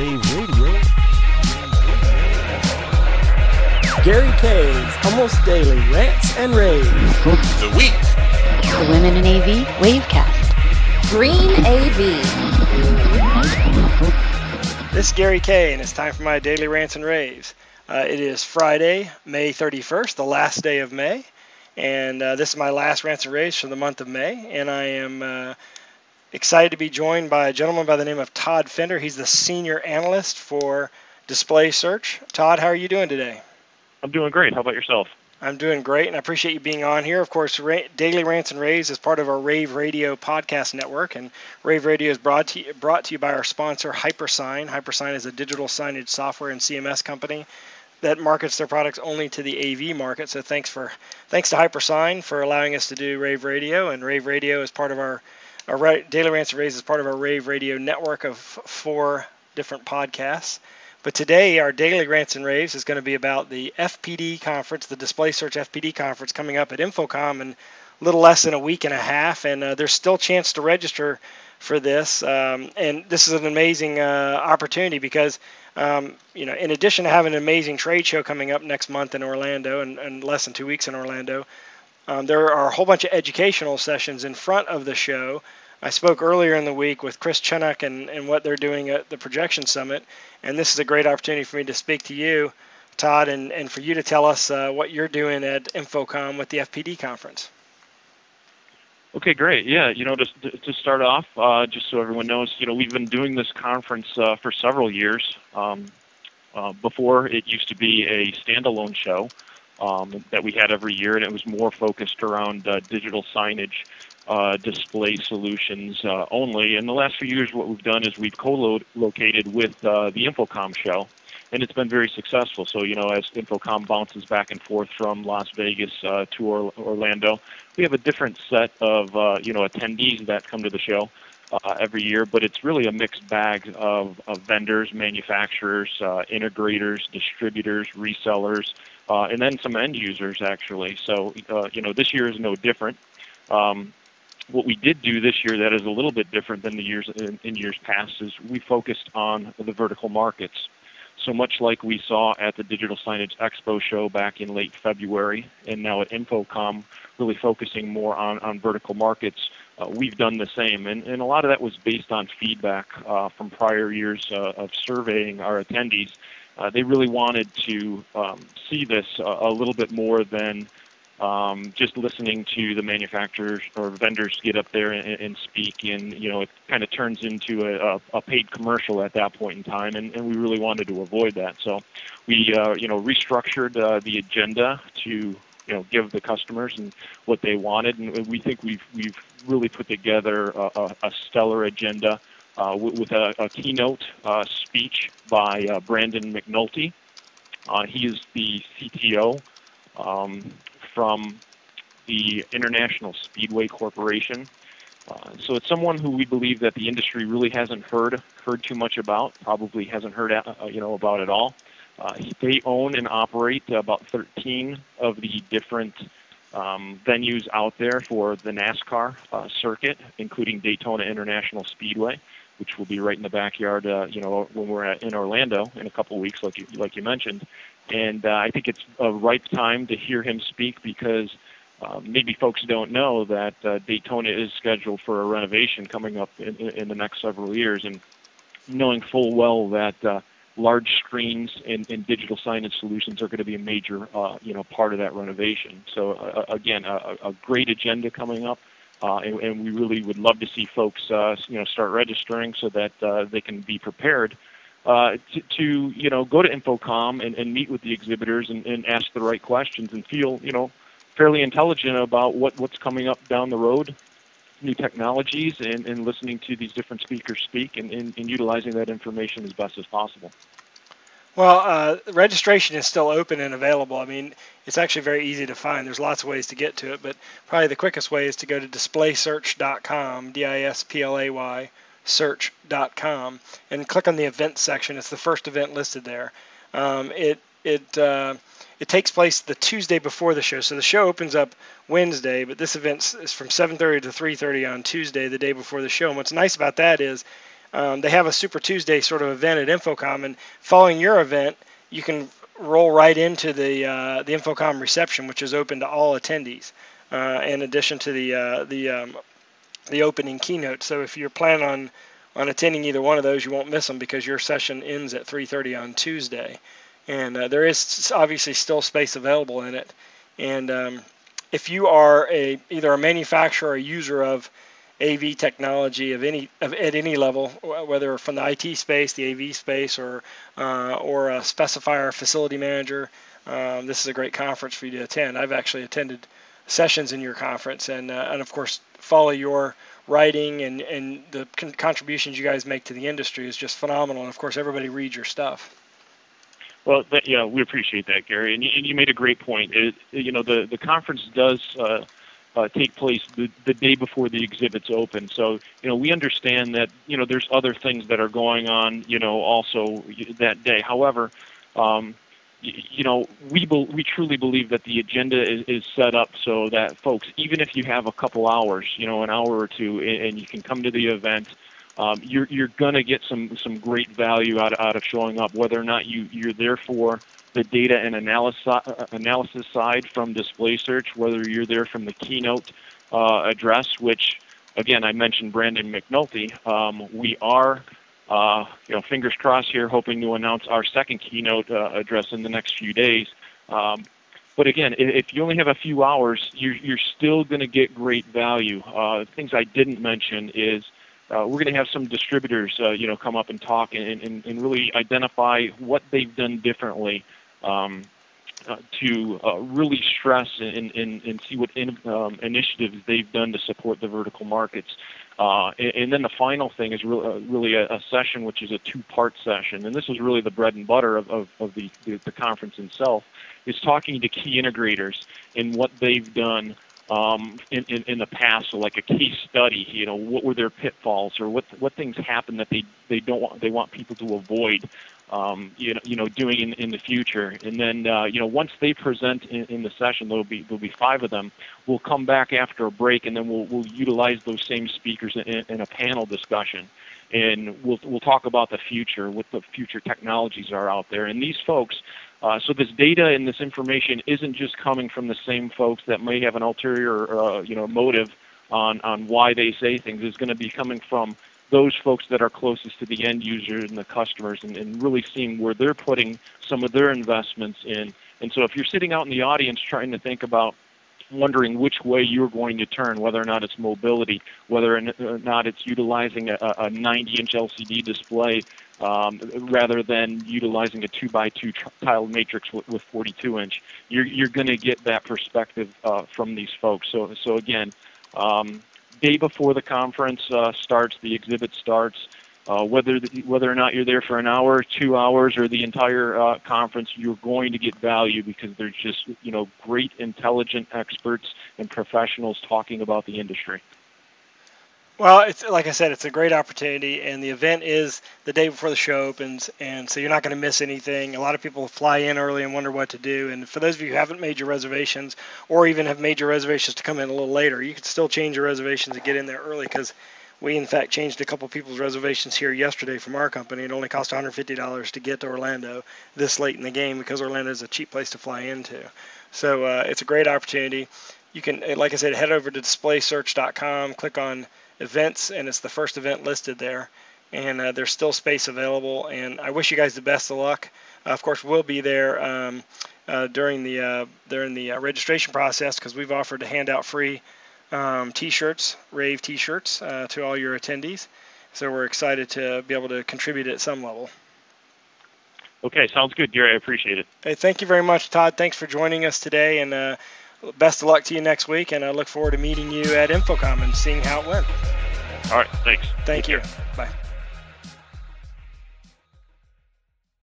Rave Radio. Gary K's almost daily rants and raves. The week. The Women in AV Wavecast. Green AV. This is Gary K, and it's time for my daily rants and raves. Uh, it is Friday, May 31st, the last day of May, and uh, this is my last rants and raves for the month of May. And I am uh, excited to be joined by a gentleman by the name of Todd Fender. He's the senior analyst for DisplaySearch. Todd, how are you doing today? I'm doing great. How about yourself? I'm doing great, and I appreciate you being on here. Of course, Ra- Daily Rants and Raves is part of our Rave Radio podcast network, and Rave Radio is brought to you, brought to you by our sponsor, Hypersign. Hypersign is a digital signage software and CMS company that markets their products only to the AV market. So thanks for thanks to Hypersign for allowing us to do Rave Radio, and Rave Radio is part of our our Daily Rants and Raves is part of our Rave Radio network of four different podcasts. But today, our daily rants and raves is going to be about the FPD conference, the DisplaySearch FPD conference coming up at InfoComm in a little less than a week and a half. And uh, there's still chance to register for this. Um, and this is an amazing uh, opportunity because, um, you know, in addition to having an amazing trade show coming up next month in Orlando and, and less than two weeks in Orlando, um, there are a whole bunch of educational sessions in front of the show. I spoke earlier in the week with Chris Chinnock and, and what they're doing at the Projection Summit, and this is a great opportunity for me to speak to you, Todd, and, and for you to tell us uh, what you're doing at InfoComm with the FPD conference. Okay, great. Yeah, you know, just to start off, uh, just so everyone knows, you know, we've been doing this conference uh, for several years. Um, uh, before, it used to be a standalone show um, that we had every year, and it was more focused around uh, digital signage uh, display solutions uh, only. In the last few years, what we've done is we've co-located with uh, the InfoComm show, and it's been very successful. So, you know, as InfoComm bounces back and forth from Las Vegas uh, to or- Orlando, we have a different set of, uh, you know, attendees that come to the show. Uh, every year, but it's really a mixed bag of, of vendors, manufacturers, uh, integrators, distributors, resellers, uh, and then some end users actually. So, uh, you know, this year is no different. Um, what we did do this year that is a little bit different than the years in, in years past is we focused on the vertical markets. So much like we saw at the Digital Signage Expo show back in late February, and now at InfoComm, really focusing more on, on vertical markets, uh, we've done the same. And, and a lot of that was based on feedback uh, from prior years uh, of surveying our attendees. Uh, they really wanted to um, see this a little bit more than um, just listening to the manufacturers or vendors get up there and, and speak, and you know, it kind of turns into a, a, paid commercial at that point in time, and, and we really wanted to avoid that. So we, uh, you know, restructured uh, the agenda to you know give the customers and what they wanted, and we think we've we've really put together a, a, a stellar agenda uh, with, a, a keynote uh, speech by uh, Brandon McNulty. Uh, he is the CTO um, from the International Speedway Corporation. Uh, so it's someone who we believe that the industry really hasn't heard heard too much about, probably hasn't heard uh, you know about at all. They own and operate about 13 of the different um, venues out there for the NASCAR uh, circuit, including Daytona International Speedway, which will be right in the backyard, uh, you know, when we're at, in Orlando in a couple of weeks, like you, like you mentioned. And uh, I think it's a ripe time to hear him speak because uh, maybe folks don't know that uh, Daytona is scheduled for a renovation coming up in, in the next several years, and knowing full well that uh, large screens and, and digital signage solutions are going to be a major, uh, you know, part of that renovation. So uh, again, a, a great agenda coming up. Uh, and, and we really would love to see folks, uh, you know, start registering so that uh, they can be prepared uh, to, to, you know, go to InfoComm and, and meet with the exhibitors and, and ask the right questions and feel, you know, fairly intelligent about what, what's coming up down the road, new technologies, and, and listening to these different speakers speak and, and, and utilizing that information as best as possible. Well, uh, registration is still open and available. I mean, it's actually very easy to find. There's lots of ways to get to it, but probably the quickest way is to go to displaysearch.com, D-I-S-P-L-A-Y, search.com, and click on the events section. It's the first event listed there. Um, it it uh, it takes place the Tuesday before the show. So the show opens up Wednesday, but this event is from 7:30 to 3:30 on Tuesday, the day before the show. And what's nice about that is um, they have a Super Tuesday sort of event at InfoComm, and following your event, you can roll right into the uh, the InfoComm reception, which is open to all attendees, uh, in addition to the uh, the um, the opening keynote. So if you're planning on on attending either one of those, you won't miss them because your session ends at 3:30 on Tuesday, and uh, there is obviously still space available in it. And um, if you are a either a manufacturer or a user of AV technology of any of, at any level, whether from the IT space, the AV space, or uh, or a specifier facility manager, um, this is a great conference for you to attend. I've actually attended sessions in your conference, and uh, and of course follow your writing and and the con- contributions you guys make to the industry is just phenomenal. And of course, everybody reads your stuff. Well, that, yeah, we appreciate that, Gary, and you, and you made a great point. It, you know, the the conference does uh, uh, take place the, the day before the exhibits open. So, you know, we understand that you know there's other things that are going on, you know, also that day. However, um, you know, we be, we truly believe that the agenda is, is set up so that folks, even if you have a couple hours, you know, an hour or two, and, and you can come to the event, um, you're you're gonna get some some great value out out of showing up, whether or not you you're there for the data and analysis uh, analysis side from DisplaySearch, whether you're there from the keynote uh, address, which again I mentioned Brandon McNulty. Um, we are uh, you know, fingers crossed here, hoping to announce our second keynote uh, address in the next few days. Um, but again, if you only have a few hours, you're, you're still going to get great value. Uh, things I didn't mention is uh, we're going to have some distributors, uh, you know, come up and talk and, and, and really identify what they've done differently um, uh, to uh, really stress and, and, and see what in, um, initiatives they've done to support the vertical markets. Uh, and, and, then the final thing is really, uh, really a, a, session, which is a two-part session, and this is really the bread and butter of, of, of the, the, the, conference itself, is talking to key integrators and what they've done um, in, in, in, the past, so like a case study. You know, what were their pitfalls, or what what things happened that they they don't want they want people to avoid um, you know, you know, doing in, in the future. And then, uh, you know, once they present in, in the session, there'll be there'll be five of them. We'll come back after a break, and then we'll we'll utilize those same speakers in, in a panel discussion, and we'll we'll talk about the future, what the future technologies are out there. And these folks. Uh, so this data and this information isn't just coming from the same folks that may have an ulterior, uh, you know, motive on on why they say things. It's going to be coming from those folks that are closest to the end user and the customers and, and really seeing where they're putting some of their investments in. And so if you're sitting out in the audience trying to think about wondering which way you're going to turn, whether or not it's mobility, whether or not it's utilizing a, a 90-inch LCD display um, rather than utilizing a 2 by 2 tile matrix with, with 42-inch, you're, you're going to get that perspective uh, from these folks. So, so again, um, day before the conference uh, starts, the exhibit starts. Uh, whether the, whether or not you're there for an hour, two hours, or the entire uh, conference, you're going to get value because there's just you know great, intelligent experts and professionals talking about the industry. Well, it's like I said, it's a great opportunity, and the event is the day before the show opens, and so you're not going to miss anything. A lot of people fly in early and wonder what to do. And for those of you who haven't made your reservations, or even have made your reservations to come in a little later, you can still change your reservations and get in there early because we in fact changed a couple people's reservations here yesterday from our company. It only cost $150 to get to Orlando this late in the game because Orlando is a cheap place to fly into. So uh, it's a great opportunity. You can, like I said, head over to displaysearch.com, click on events, and it's the first event listed there. And uh, there's still space available. And I wish you guys the best of luck. Uh, of course, we'll be there um, uh, during the uh, during the uh, registration process because we've offered to hand out free um, T-shirts, rave T-shirts, uh, to all your attendees. So we're excited to be able to contribute at some level. Okay, sounds good, Gary. I appreciate it. Hey, thank you very much, Todd. Thanks for joining us today, and best of luck to you next week, and I look forward to meeting you at InfoComm and seeing how it went. All right, thanks. Thank Take you. Care. Bye.